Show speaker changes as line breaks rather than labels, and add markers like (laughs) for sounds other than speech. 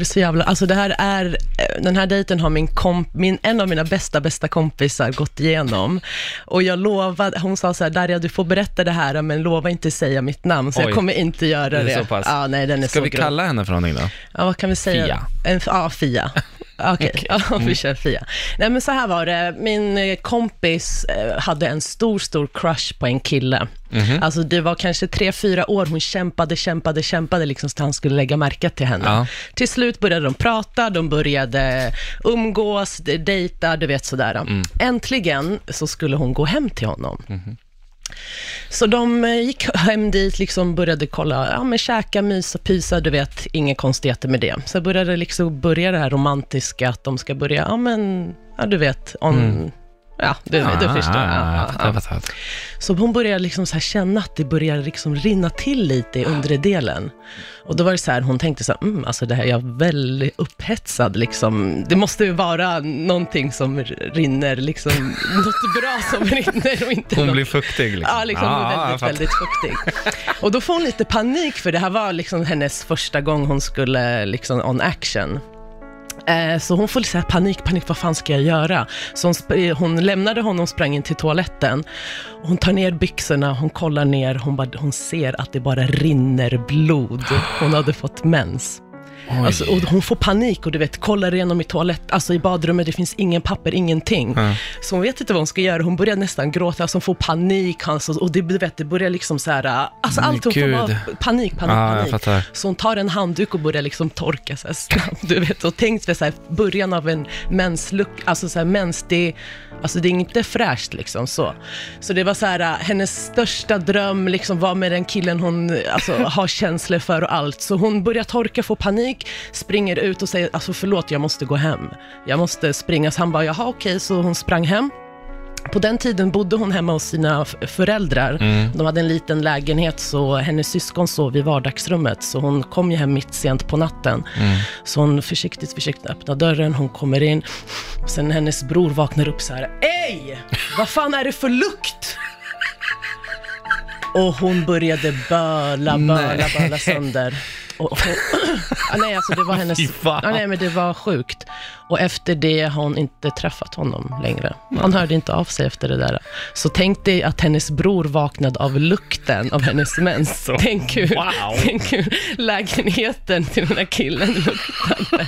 är så jävla, alltså det här är, eh, den här dejten har min komp, min, en av mina bästa, bästa kompisar gått igenom. Och jag lovade, hon sa så här, Darja du får berätta det här, men lova inte säga mitt namn, så
Oj.
jag kommer inte göra
Det är
det.
så pass.
Ja, nej, den är
Ska
så
vi
grov.
kalla henne för någonting då?
Ja, vad kan vi säga?
Fia.
En, ja, Fia. (laughs) Okej, (laughs) ja,
Mm.
vi kör Fia. Nej, men så här var det. Min eh, kompis eh, hade en stor, stor crush på en kille.
Mhm.
Alltså det var kanske tre, fyra år hon kämpade, kämpade, kämpade liksom så att han skulle lägga märke till henne.
Ja.
Till slut började de prata, de började umgås, de- dejta, du vet sådär.
Mm.
Äntligen så skulle hon gå hem till honom.
Mhm.
Så de eh, gick hem dit, liksom började kolla, ja men käka, mysa, pysa, du vet, inga konstigheter med det. Så började liksom börja det här romantiska, att de ska börja, ja men, ja du vet, on, mm ja förstår. Ja,
Ah,
ja,
jag fattar,
ja.
jag fattar.
Så hon började liksom så känna att det började liksom rinna till lite i undre delen. Och då var det så här, hon tänkte så här, mm, alltså det här, jag är väldigt upphetsad liksom. Det måste ju vara någonting som rinner, liksom, (laughs) något bra som rinner och inte
Hon
något
blir fuktig liksom.
Ja, liksom
Ah, jag
väldigt,
fattar.
väldigt fuktig. Och då får hon lite panik, för det här var liksom hennes första gång hon skulle liksom on action. Eh, så hon får lite så här panik, panik, vad fan ska jag göra? Så hon, eh, hon lämnade honom och sprang in till toaletten. Hon tar ner byxorna, hon kollar ner, hon, bara, hon ser att det bara rinner blod. Hon hade fått mens. Alltså, och hon får panik och du vet, kollar igenom i toalett, alltså i badrummet, det finns ingen papper, ingenting.
Ja.
Så hon vet inte vad hon ska göra, hon börjar nästan gråta, alltså hon får panik, alltså, och det, du vet, det börjar liksom så här, alltså
Men
allt hon får bara panik, panik,
Ja,
panik.
fattar.
Så hon tar en handduk och börjar liksom torka så här snabbt, du vet, och tänk dig så här, början av en mensluck, alltså så här, mens, det, alltså det är inte fräscht liksom så. Så det var så här, äh, hennes största dröm liksom var med den killen hon alltså, har känslor för och allt. Så hon börjar torka, får panik, springer ut och säger, alltså förlåt, jag måste gå hem. Jag måste springa. Så han bara, jaha okej, så hon sprang hem. På den tiden bodde hon hemma hos sina föräldrar. De hade en liten lägenhet, så hennes syskon sov i vardagsrummet. Så hon kom ju hem mitt sent på natten. Så hon försiktigt, försiktigt öppnar dörren, hon kommer in. Sen hennes bror vaknar upp så här, Ej! Vad fan är det för lukt? Och hon började böla, böla, böla sönder. Och hon, ja, nej, alltså det var hennes... Ja, nej, men det var sjukt. Och efter det har hon inte träffat honom längre. Han hörde inte av sig efter det där. Så tänk dig att hennes bror vaknade av lukten av hennes mens. (laughs)
Så,
tänk, hur,
wow.
tänk hur lägenheten till den här killen luktade.